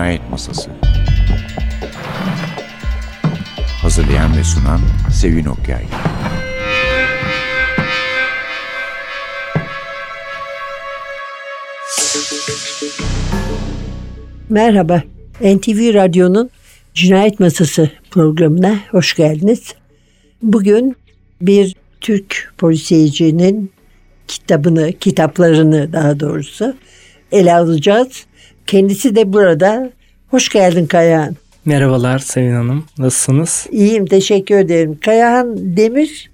Cinayet Masası Hazırlayan ve sunan Sevin Okyay Merhaba, NTV Radyo'nun Cinayet Masası programına hoş geldiniz. Bugün bir Türk polisiyecinin kitabını, kitaplarını daha doğrusu ele alacağız. Kendisi de burada. Hoş geldin Kayahan. Merhabalar Sevin Hanım. Nasılsınız? İyiyim, teşekkür ederim. Kayahan Demir,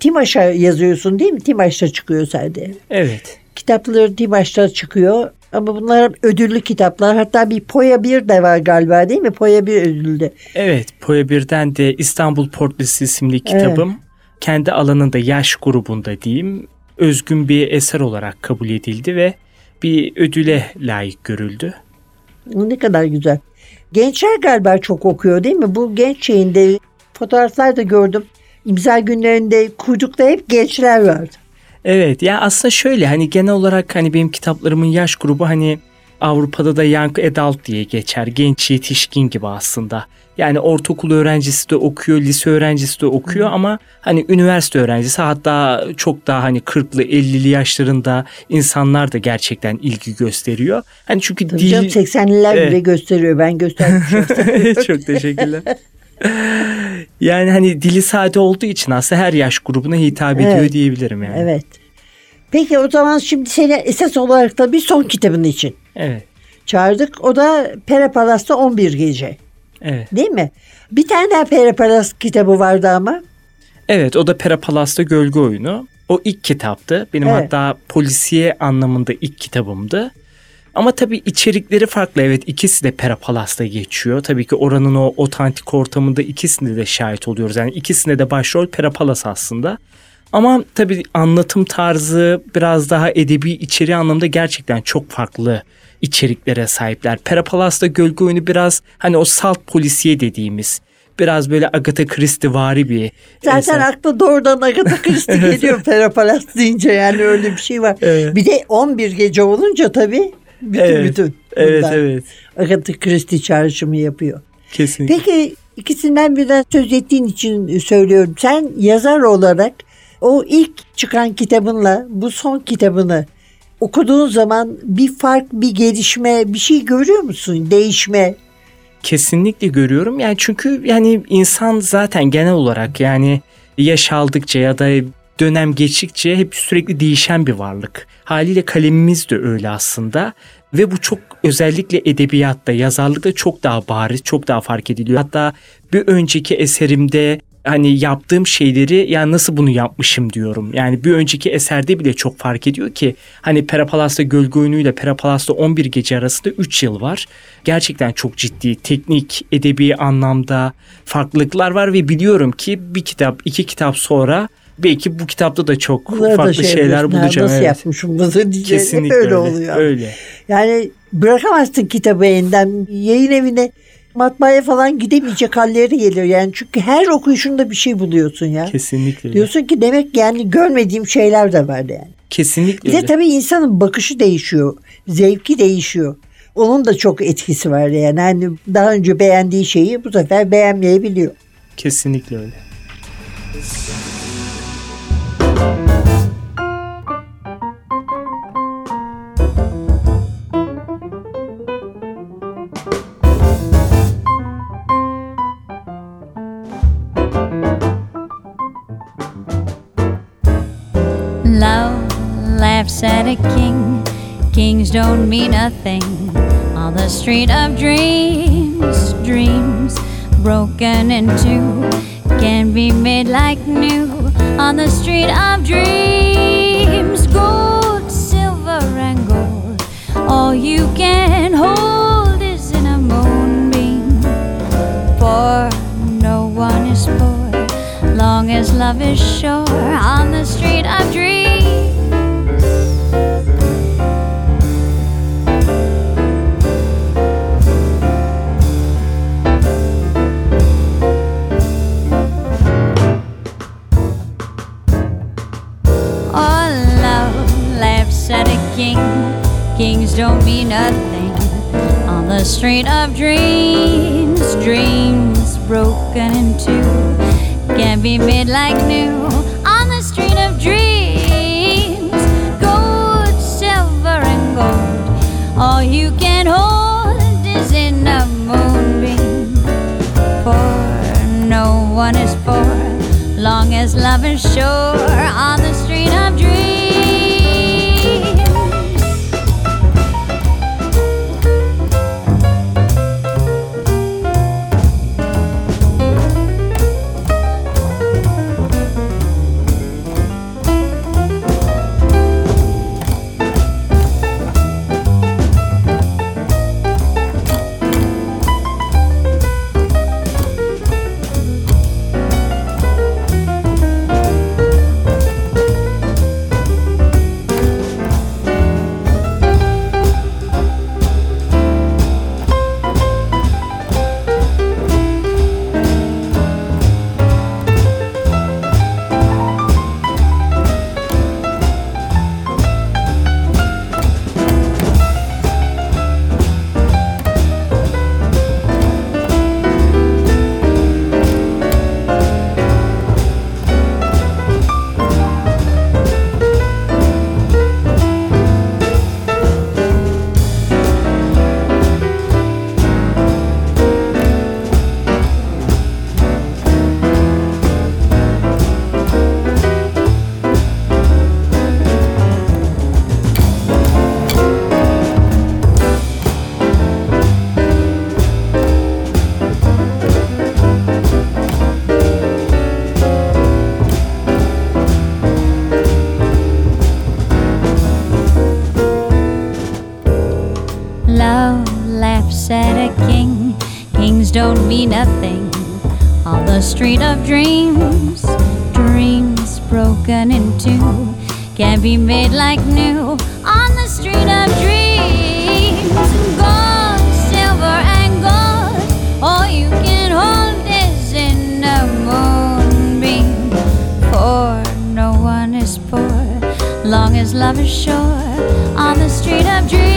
Timaş'a yazıyorsun değil mi? Timaş'ta çıkıyor sende. Evet. Kitapları Timaş'ta çıkıyor. Ama bunlar ödüllü kitaplar. Hatta bir Poya 1 de var galiba değil mi? Poya 1 ödüllü. Evet. Poya 1'den de İstanbul Portresi isimli kitabım. Evet. Kendi alanında yaş grubunda diyeyim özgün bir eser olarak kabul edildi ve bir ödüle layık görüldü. Ne kadar güzel. Gençler galiba çok okuyor değil mi? Bu genç şeyinde fotoğraflar da gördüm. İmza günlerinde kuyrukta hep gençler vardı. Evet ya aslında şöyle hani genel olarak hani benim kitaplarımın yaş grubu hani Avrupa'da da young adult diye geçer. Genç yetişkin gibi aslında. Yani ortaokul öğrencisi de okuyor, lise öğrencisi de okuyor ama hani üniversite öğrencisi hatta çok daha hani 40'lı 50'li yaşlarında insanlar da gerçekten ilgi gösteriyor. Hani çünkü Tabii dil... canım 80'liler evet. bile gösteriyor. Ben göstermişim. çok teşekkürler. yani hani dili sade olduğu için aslında her yaş grubuna hitap ediyor evet. diyebilirim yani. Evet. Peki o zaman şimdi seni esas olarak da bir son kitabın için. Evet. Çağırdık. O da Pere Palas'ta 11 gece. Evet. Değil mi? Bir tane daha Pere Palas kitabı vardı ama. Evet o da Pere Palas'ta Gölge Oyunu. O ilk kitaptı. Benim evet. hatta polisiye anlamında ilk kitabımdı. Ama tabii içerikleri farklı. Evet ikisi de Pera Palas'ta geçiyor. Tabii ki oranın o otantik ortamında ikisinde de şahit oluyoruz. Yani ikisinde de başrol Pera Palas aslında. Ama tabii anlatım tarzı biraz daha edebi içeriği anlamda gerçekten çok farklı içeriklere sahipler. Pera Palas'ta gölge oyunu biraz hani o salt polisiye dediğimiz biraz böyle Agatha Christie vari bir Zaten eser. akla doğrudan Agatha Christie geliyor Pera Palas deyince yani öyle bir şey var. Evet. Bir de 11 gece olunca tabii bütün evet. bütün. Evet evet. Agatha Christie çağrışımı yapıyor. Kesinlikle. Peki ikisinden birden söz ettiğin için söylüyorum. Sen yazar olarak o ilk çıkan kitabınla bu son kitabını okuduğun zaman bir fark, bir gelişme, bir şey görüyor musun? Değişme. Kesinlikle görüyorum. Yani çünkü yani insan zaten genel olarak yani yaş aldıkça ya da dönem geçtikçe hep sürekli değişen bir varlık. Haliyle kalemimiz de öyle aslında. Ve bu çok özellikle edebiyatta, yazarlıkta çok daha bariz, çok daha fark ediliyor. Hatta bir önceki eserimde hani yaptığım şeyleri yani nasıl bunu yapmışım diyorum. Yani bir önceki eserde bile çok fark ediyor ki hani Perapalas'ta Gölge Oyunu ile Perapalas'ta 11 Gece arasında 3 yıl var. Gerçekten çok ciddi teknik, edebi anlamda farklılıklar var ve biliyorum ki bir kitap, iki kitap sonra belki bu kitapta da çok Bunları farklı da şey şeyler bulacağım. Nasıl evet. yapmışım bunu diyeceğim. Kesinlikle öyle, öyle oluyor. Öyle. Yani bırakamazsın kitabı elinden. Yayın evine matbaaya falan gidemeyecek halleri geliyor. Yani çünkü her okuyuşunda bir şey buluyorsun ya. Kesinlikle. Diyorsun ki demek yani görmediğim şeyler de var yani. Kesinlikle. Bir de tabii insanın bakışı değişiyor. Zevki değişiyor. Onun da çok etkisi var yani. Hani daha önce beğendiği şeyi bu sefer beğenmeyebiliyor. Kesinlikle öyle. Kings don't mean a thing on the street of dreams. Dreams broken in two can be made like new on the street of dreams. Gold, silver, and gold. All you can hold is in a moonbeam. For no one is poor long as love is sure on the street of dreams. Don't mean nothing on the street of dreams, dreams broken in two can be made like new on the street of dreams. Gold, silver, and gold, all you can hold is in a moonbeam. For no one is poor, long as love is sure on the street of dreams. Kings nothing. On the street of dreams, dreams broken in two can be made like new. On the street of dreams, gold, silver, and gold. All you can hold is in a moonbeam. For no one is poor, long as love is sure. On the street of dreams,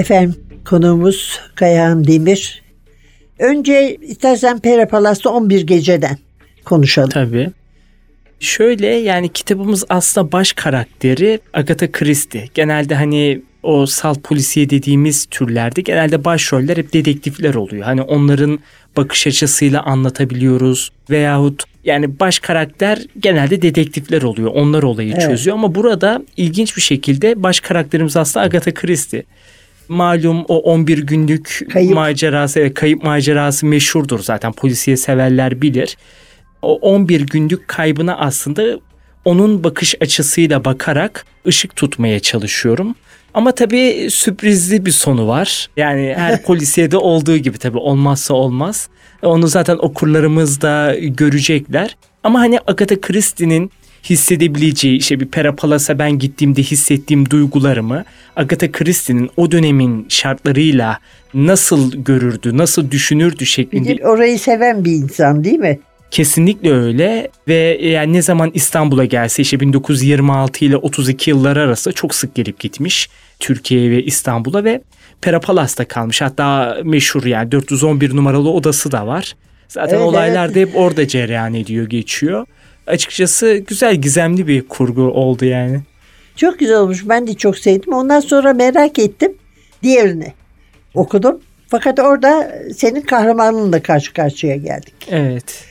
Efendim konuğumuz Kayahan Demir. Önce istersen Pera Palas'ta 11 geceden konuşalım. Tabii. Şöyle yani kitabımız aslında baş karakteri Agatha Christie. Genelde hani o salt polisiye dediğimiz türlerde genelde başroller hep dedektifler oluyor. Hani onların bakış açısıyla anlatabiliyoruz veyahut yani baş karakter genelde dedektifler oluyor. Onlar olayı Evet. çözüyor ama burada ilginç bir şekilde baş karakterimiz aslında Agatha Christie. Malum o 11 günlük Kayıp. macerası, kayıp macerası meşhurdur zaten polisiye severler bilir o 11 günlük kaybına aslında onun bakış açısıyla bakarak ışık tutmaya çalışıyorum. Ama tabii sürprizli bir sonu var. Yani her polisiyede olduğu gibi tabii olmazsa olmaz. Onu zaten okurlarımız da görecekler. Ama hani Agatha Christie'nin hissedebileceği işte bir Pera Palas'a ben gittiğimde hissettiğim duygularımı Agatha Christie'nin o dönemin şartlarıyla nasıl görürdü, nasıl düşünürdü şeklinde Bir orayı seven bir insan değil mi? Kesinlikle öyle ve yani ne zaman İstanbul'a gelse işte 1926 ile 32 yıllar arası çok sık gelip gitmiş Türkiye'ye ve İstanbul'a ve Pera Palas'ta kalmış. Hatta meşhur yani 411 numaralı odası da var. Zaten Evet, olaylar evet. da hep orada cereyan ediyor, geçiyor. Açıkçası güzel gizemli bir kurgu oldu yani. Çok güzel olmuş. Ben de çok sevdim. Ondan sonra merak ettim. Diğerini okudum. Fakat orada senin kahramanınla karşı karşıya geldik. Evet.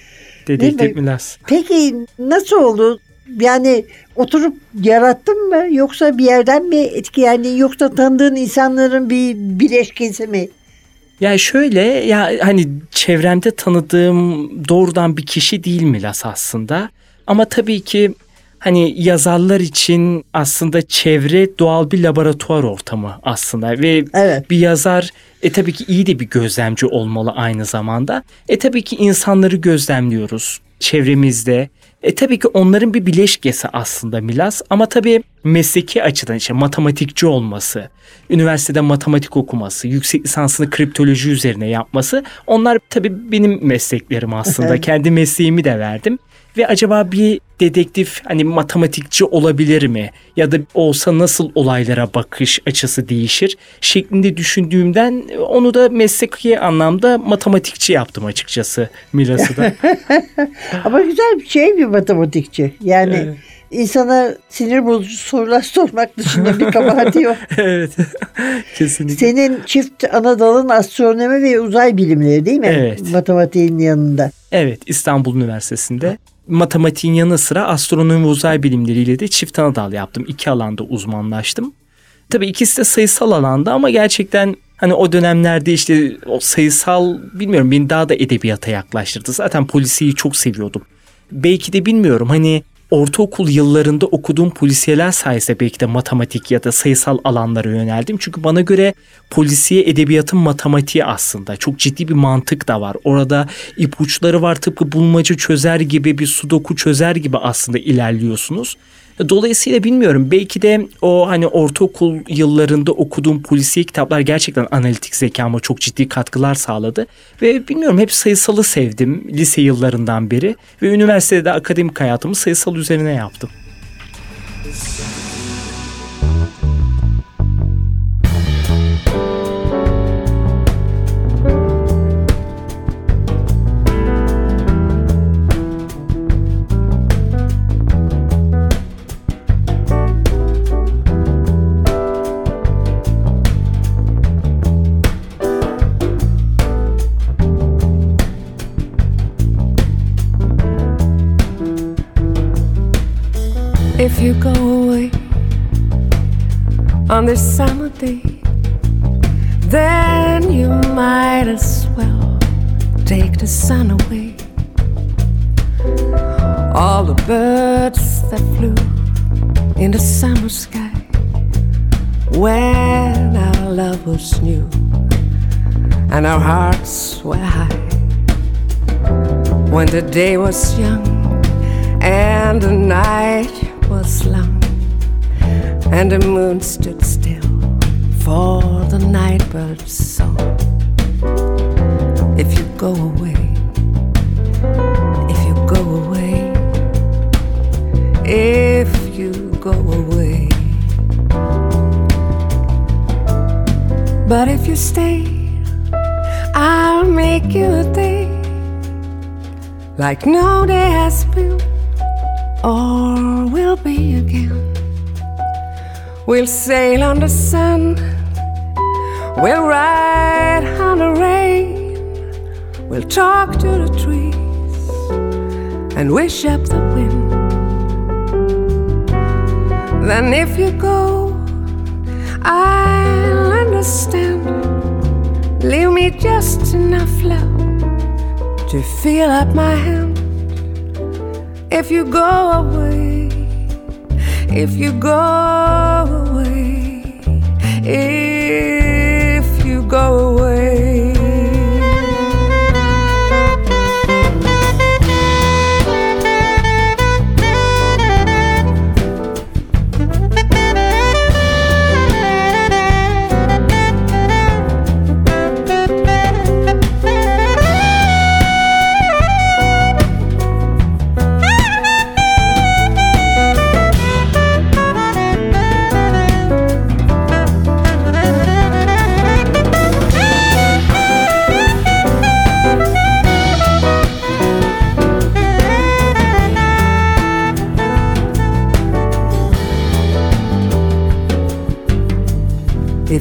Değil Dedektif mi? Milas. Peki nasıl oldu? Yani oturup yarattın mı yoksa bir yerden mi etki yani yoksa tanıdığın insanların bir bileşkesi mi? Ya şöyle ya hani çevremde tanıdığım doğrudan bir kişi değil Milas aslında. Ama tabii ki hani yazarlar için aslında çevre doğal bir laboratuvar ortamı aslında ve Evet. bir yazar e tabii ki iyi de bir gözlemci olmalı aynı zamanda. E tabii ki insanları gözlemliyoruz çevremizde. E tabii ki onların bir bileşkesi aslında Milas ama tabii mesleki açıdan işte matematikçi olması, üniversitede matematik okuması, yüksek lisansını kriptoloji üzerine yapması onlar tabii benim mesleklerim aslında. Kendi mesleğimi de verdim. Ve acaba bir dedektif hani matematikçi olabilir mi? Ya da olsa nasıl olaylara bakış açısı değişir? Şeklinde düşündüğümden onu da mesleki anlamda matematikçi yaptım açıkçası Milas'ı da. Ama güzel bir şey bir matematikçi. Yani Evet. insana sinir bozucu sorular sormak dışında bir kabahati yok. evet. Kesinlikle. Senin çift ana dalın astronomi ve uzay bilimleri değil mi? Evet. Matematiğin yanında. Evet İstanbul Üniversitesi'nde matematiğin yanı sıra astronomi ve uzay bilimleriyle de çift ana dal yaptım. İki alanda uzmanlaştım. Tabii ikisi de sayısal alanda ama gerçekten hani o dönemlerde işte o sayısal bilmiyorum beni daha da edebiyata yaklaştırdı. Zaten polisiyi çok seviyordum. Belki de bilmiyorum hani ortaokul yıllarında okuduğum polisiyeler sayesinde belki de matematik ya da sayısal alanlara yöneldim. Çünkü bana göre polisiye edebiyatın matematiği aslında. Çok ciddi bir mantık da var. Orada ipuçları var tıpkı bulmaca çözer gibi bir sudoku çözer gibi aslında ilerliyorsunuz. Dolayısıyla bilmiyorum belki de o hani ortaokul yıllarında okuduğum polisiye kitaplar gerçekten analitik zekama çok ciddi katkılar sağladı. Ve bilmiyorum hep sayısalı sevdim lise yıllarından beri ve üniversitede akademik hayatımı sayısal üzerine yaptım. If you go away on this summer day, then you might as well take the sun away. All the birds that flew in the summer sky when our love was new and our hearts were high. When the day was young and the night was long, and the moon stood still for the night bird's song. If you go away, if you go away, if you go away, but if you stay, I'll make you a day like no day has been or we'll be again. We'll sail on the sun, we'll ride on the rain, we'll talk to the trees and wish up the wind. Then, if you go, I'll understand. Leave me just enough love to fill up my hand if you go away, if you go away, if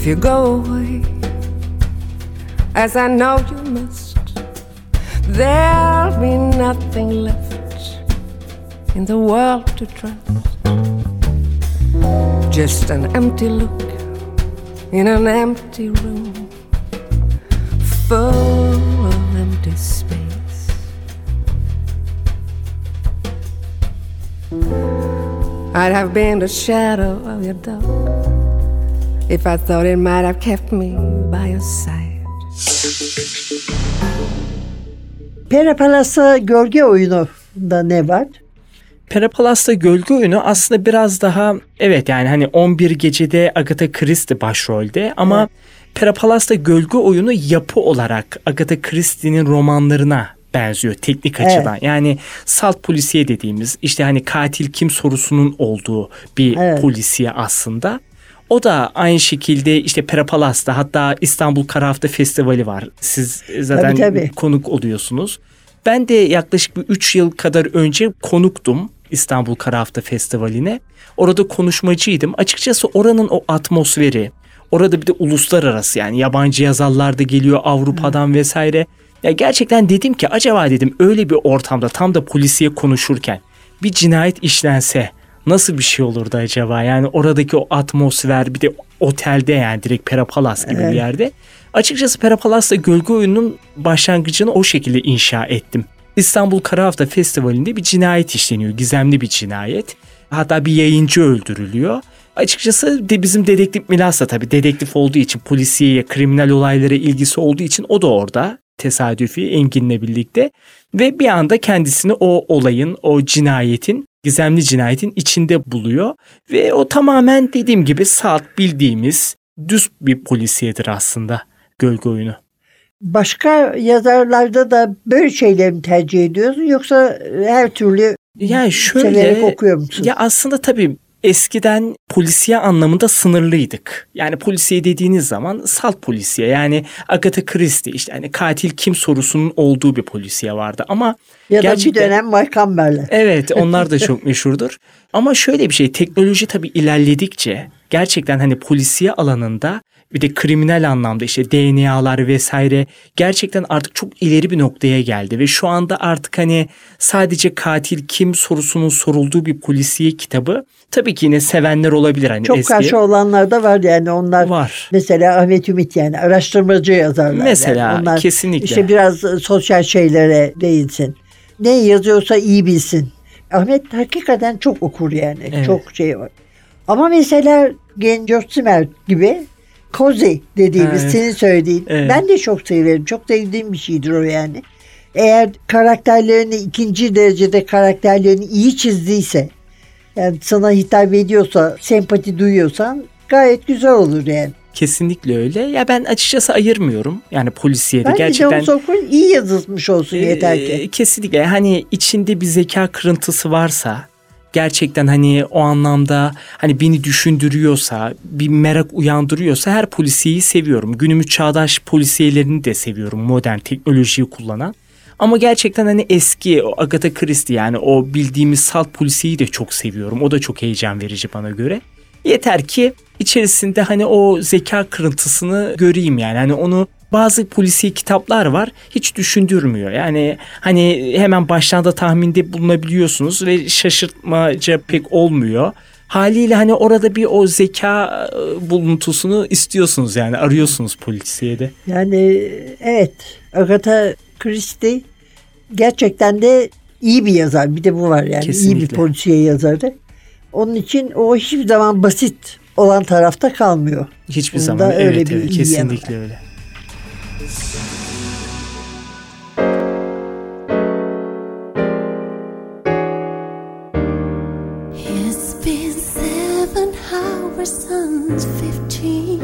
you go away, as I know you must, there'll be nothing left in the world to trust. Just an empty look in an empty room full of empty space. I'd have been the shadow of your dog if I thought it might have kept me by your side. Pera Palas'a gölge oyununda ne var? Perapalas'ta Gölge Oyunu aslında biraz daha evet yani hani 11 gecede Agatha Christie başrolde ama Evet. Perapalas'ta Gölge Oyunu yapı olarak Agatha Christie'nin romanlarına benziyor teknik Evet. açıdan. Yani salt polisiye dediğimiz işte hani katil kim sorusunun olduğu bir Evet. polisiye aslında. O da aynı şekilde işte Perapalas'ta hatta İstanbul Kara Hafta Festivali var. Siz zaten Tabii, tabii. konuk oluyorsunuz. Ben de yaklaşık bir 3 yıl kadar önce konuktum İstanbul Kara Hafta Festivali'ne. Orada konuşmacıydım. Açıkçası oranın o atmosferi, orada bir de uluslararası yani yabancı yazarlar da geliyor Avrupa'dan vesaire. Ya gerçekten dedim ki acaba dedim öyle bir ortamda tam da polisiye konuşurken bir cinayet işlense nasıl bir şey olurdu acaba? Yani oradaki o atmosfer bir de otelde yani direkt Perapalas gibi bir yerde. Açıkçası Perapalas'ta gölge oyununun başlangıcını o şekilde inşa ettim. İstanbul Kara Hafta Festivali'nde bir cinayet işleniyor. Gizemli bir cinayet. Hatta bir yayıncı öldürülüyor. Açıkçası de bizim dedektif Milas da tabii dedektif olduğu için polisiyeye, kriminal olaylara ilgisi olduğu için o da orada tesadüfi Engin'le birlikte ve bir anda kendisini o olayın, o cinayetin, gizemli cinayetin içinde buluyor ve o tamamen dediğim gibi saat bildiğimiz düz bir polisiyedir aslında gölge oyunu. Başka yazarlarda da böyle şeyleri mi tercih ediyorsun yoksa her türlü Yani şöyle okuyor musun? ya aslında tabii eskiden polisiye anlamında sınırlıydık. Yani polisiye dediğiniz zaman salt polisiye yani Agatha Christie işte hani katil kim sorusunun olduğu bir polisiye vardı ama ya da bir dönem Mike Campbell'le. Evet onlar da çok meşhurdur. Ama şöyle bir şey teknoloji tabii ilerledikçe gerçekten hani polisiye alanında bir de kriminal anlamda işte DNA'lar vesaire gerçekten artık çok ileri bir noktaya geldi ve şu anda artık hani sadece katil kim sorusunun sorulduğu bir polisiye kitabı tabii ki yine sevenler olabilir hani Çok eski. karşı olanlar da var yani onlar. Var. Mesela Ahmet Ümit yani araştırmacı yazarlar. Mesela, yani. Onlar kesinlikle. İşte biraz sosyal şeylere değinsin. Ne yazıyorsa iyi bilsin. Ahmet hakikaten çok okur yani. Evet. Çok şey var. Ama mesela Genco Simer gibi Cozy dediğimiz Evet. senin söylediğin. Evet. Ben de çok severim. Çok sevdiğim bir şeydir o yani. Eğer karakterlerini ikinci derecede karakterlerini iyi çizdiyse yani sana hitap ediyorsa, sempati duyuyorsan gayet güzel olur yani. Kesinlikle öyle. Ya ben açıkçası ayırmıyorum. Yani polisiyede Bence gerçekten de o okuyun iyi yazılmış olsun yeter ki. Ee, Kesinlikle hani içinde bir zeka kırıntısı varsa gerçekten hani o anlamda hani beni düşündürüyorsa bir merak uyandırıyorsa her polisiyeyi seviyorum. Günümüz çağdaş polisiyelerini de seviyorum modern teknolojiyi kullanan. Ama gerçekten hani eski o Agatha Christie yani o bildiğimiz salt polisiyi de çok seviyorum. O da çok heyecan verici bana göre. Yeter ki içerisinde hani o zeka kırıntısını göreyim yani. Hani onu bazı polisiye kitaplar var hiç düşündürmüyor. Yani hani hemen baştan da tahminde bulunabiliyorsunuz ve şaşırtmaca pek olmuyor. Haliyle hani orada bir o zeka e, buluntusunu istiyorsunuz yani arıyorsunuz polisiyede. Yani evet Agatha Christie gerçekten de iyi bir yazar. Bir de bu var yani iyi Kesinlikle. bir polisiye yazarı. Onun için o hiçbir zaman basit olan tarafta kalmıyor. Hiçbir Bunda zaman öyle evet bir evet iyi kesinlikle öyle. 情。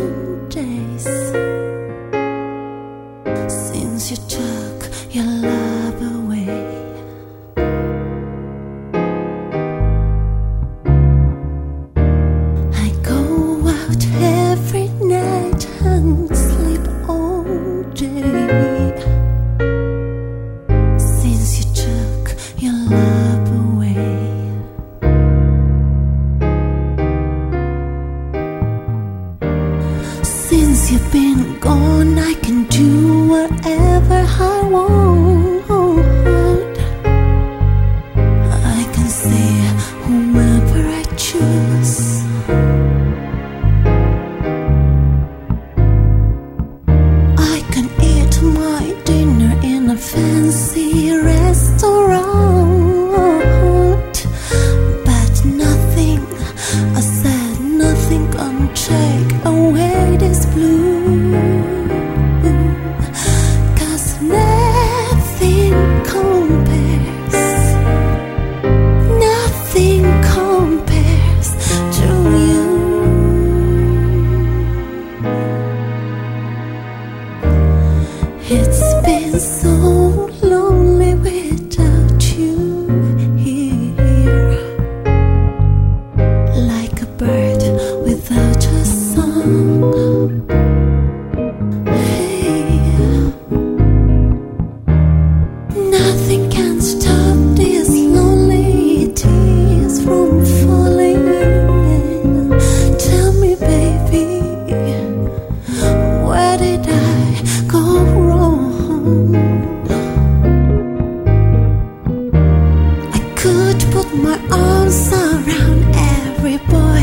Arms around every boy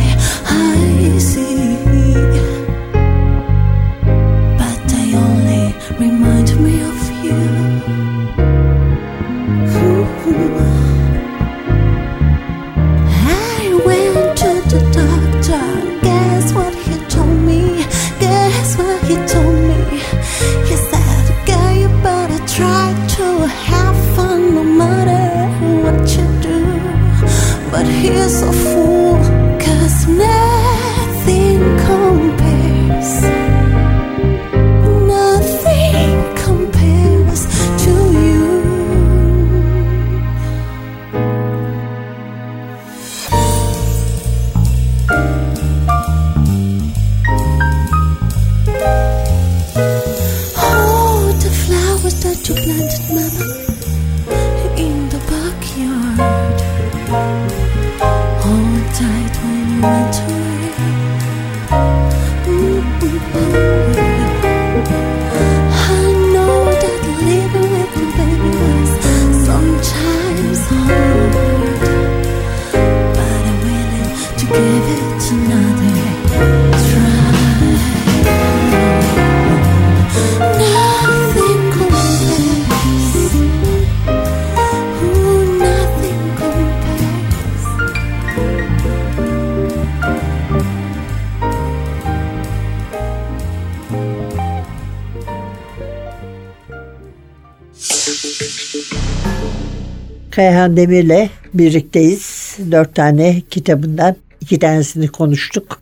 you planted, Mama, Kayhan Demir'le birlikteyiz. Dört tane kitabından iki tanesini konuştuk.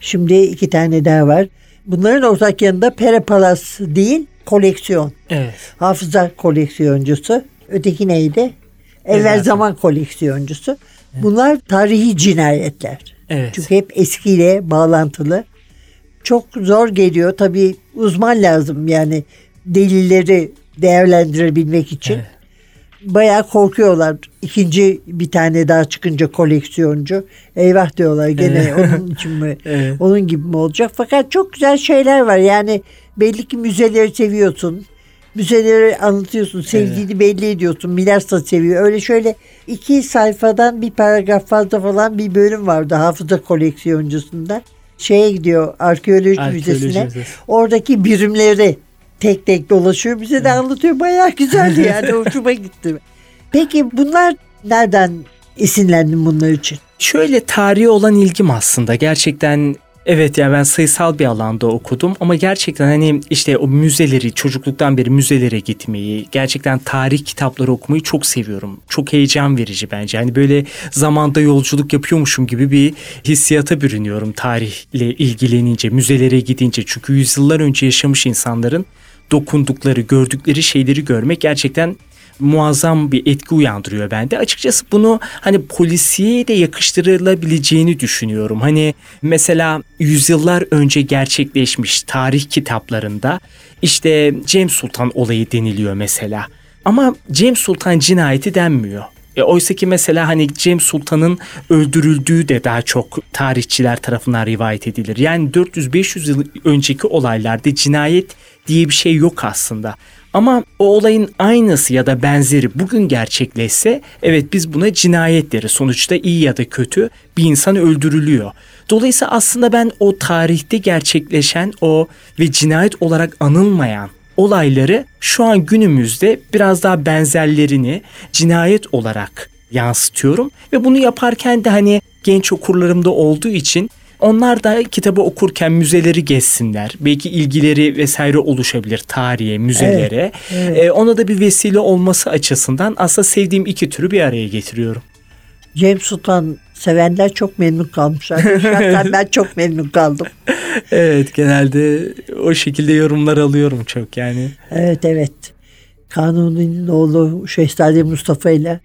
Şimdi iki tane daha var. Bunların ortak yanında Pere Palas değil, koleksiyon. Evet. Hafıza koleksiyoncusu. Öteki neydi? Evvel Evvel zaman koleksiyoncusu. Bunlar tarihi cinayetler. Evet. Çünkü hep eskiyle bağlantılı. Çok zor geliyor. Tabii uzman lazım yani delilleri değerlendirebilmek için. Evet. Bayağı korkuyorlar. İkinci bir tane daha çıkınca koleksiyoncu. Eyvah diyorlar gene onun için mi? Evet. Onun gibi mi olacak? Fakat çok güzel şeyler var. Yani belli ki müzeleri seviyorsun. Müzeleri anlatıyorsun. Sevdiğini belli ediyorsun. Milas da seviyor. Öyle şöyle iki sayfadan bir paragraf fazla falan bir bölüm vardı hafıza koleksiyoncusunda. Şeye gidiyor arkeoloji, Arkeoloji müzesine. müzesi. Oradaki birimleri tek tek dolaşıyor. Bize de anlatıyor. Bayağı güzeldi yani. Hoşuma gitti. Peki bunlar nereden esinlendin bunlar için? Şöyle tarihi olan ilgim aslında gerçekten evet yani ben sayısal bir alanda okudum ama gerçekten hani işte o müzeleri çocukluktan beri müzelere gitmeyi gerçekten tarih kitapları okumayı çok seviyorum. Çok heyecan verici bence. Hani böyle zamanda yolculuk yapıyormuşum gibi bir hissiyata bürünüyorum tarihle ilgilenince, müzelere gidince. Çünkü yüzyıllar önce yaşamış insanların dokundukları, gördükleri şeyleri görmek gerçekten muazzam bir etki uyandırıyor bende. Açıkçası bunu hani polisiye de yakıştırılabileceğini düşünüyorum. Hani mesela yüzyıllar önce gerçekleşmiş tarih kitaplarında işte Cem Sultan olayı deniliyor mesela. Ama Cem Sultan cinayeti denmiyor. E, oysa ki mesela hani Cem Sultan'ın öldürüldüğü de daha çok tarihçiler tarafından rivayet edilir. Yani 400-500 yıl önceki olaylarda cinayet diye bir şey yok aslında. Ama o olayın aynısı ya da benzeri bugün gerçekleşse evet biz buna cinayet deriz. Sonuçta iyi ya da kötü bir insan öldürülüyor. Dolayısıyla aslında ben o tarihte gerçekleşen o ve cinayet olarak anılmayan olayları şu an günümüzde biraz daha benzerlerini cinayet olarak yansıtıyorum ve bunu yaparken de hani genç okurlarımda olduğu için onlar da kitabı okurken müzeleri gezsinler. Belki ilgileri vesaire oluşabilir tarihe, müzelere. Ee, ona da bir vesile olması açısından aslında sevdiğim iki türü bir araya getiriyorum. Cem Sultan sevenler çok memnun kalmışlar. Şahsen ben çok memnun kaldım. Evet genelde o şekilde yorumlar alıyorum çok yani. Evet evet. Kanuni'nin oğlu Şehzade Mustafa ile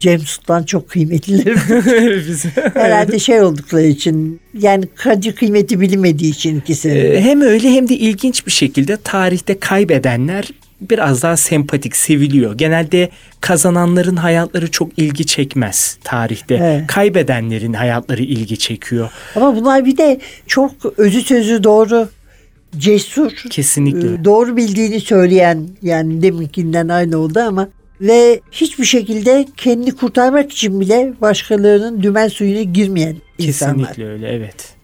Cem Sultan çok kıymetliler. Bizim- Herhalde şey oldukları için yani kadir kıymeti bilinmediği için ikisinin. Ee, hem öyle hem de ilginç bir şekilde tarihte kaybedenler biraz daha sempatik, seviliyor. Genelde kazananların hayatları çok ilgi çekmez tarihte. Evet. Kaybedenlerin hayatları ilgi çekiyor. Ama bunlar bir de çok özü sözü doğru, cesur, Kesinlikle. e, doğru bildiğini söyleyen yani deminkinden aynı oldu ama ve hiçbir şekilde kendini kurtarmak için bile başkalarının dümen suyuna girmeyen insanlar. Kesinlikle öyle evet.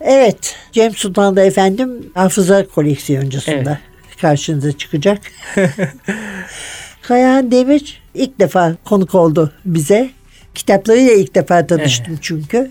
Evet, Cem Sultan da efendim hafıza koleksiyoncusunda karşınıza çıkacak. Kayahan Demir ilk defa konuk oldu bize. Kitaplarıyla ilk defa tanıştım çünkü.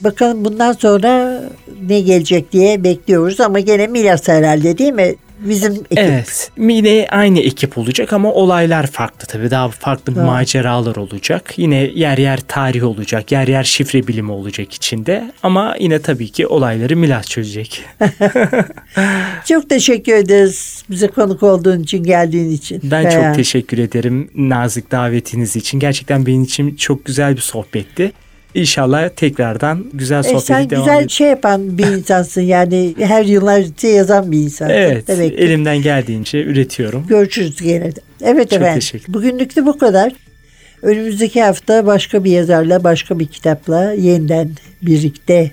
Bakalım bundan sonra ne gelecek diye bekliyoruz ama gene Milas herhalde değil mi? Bizim ekip. Evet. Yine aynı ekip olacak ama olaylar farklı tabii. Daha farklı Tamam. maceralar olacak. Yine yer yer tarih olacak. Yer yer şifre bilimi olacak içinde. Ama yine tabii ki olayları Milas çözecek. Çok teşekkür ederiz bize konuk olduğun için geldiğin için. Ben Kayahan. çok teşekkür ederim nazik davetiniz için. Gerçekten benim için çok güzel bir sohbetti. İnşallah tekrardan güzel E, sohbeti sen devam güzel şey yapan bir insansın yani her yıllarca yazan bir insansın. Evet, Demek ki. elimden geldiğince üretiyorum. Görüşürüz gene de. Evet Çok efendim. teşekkür- Bugünlük de bu kadar. Önümüzdeki hafta başka bir yazarla, başka bir kitapla yeniden birlikte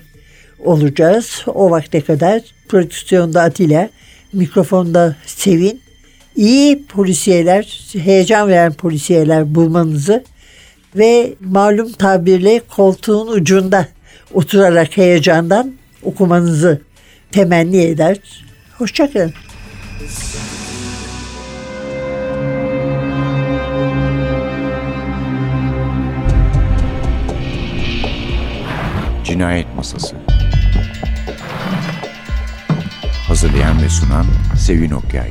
olacağız. O vakte kadar prodüksiyonda Atilla, mikrofonda Sevin. İyi polisiyeler, heyecan veren polisiyeler bulmanızı ve malum tabirle koltuğun ucunda oturarak heyecandan okumanızı temenni eder. Hoşçakalın. Cinayet Masası Hazırlayan ve sunan Sevin Okyay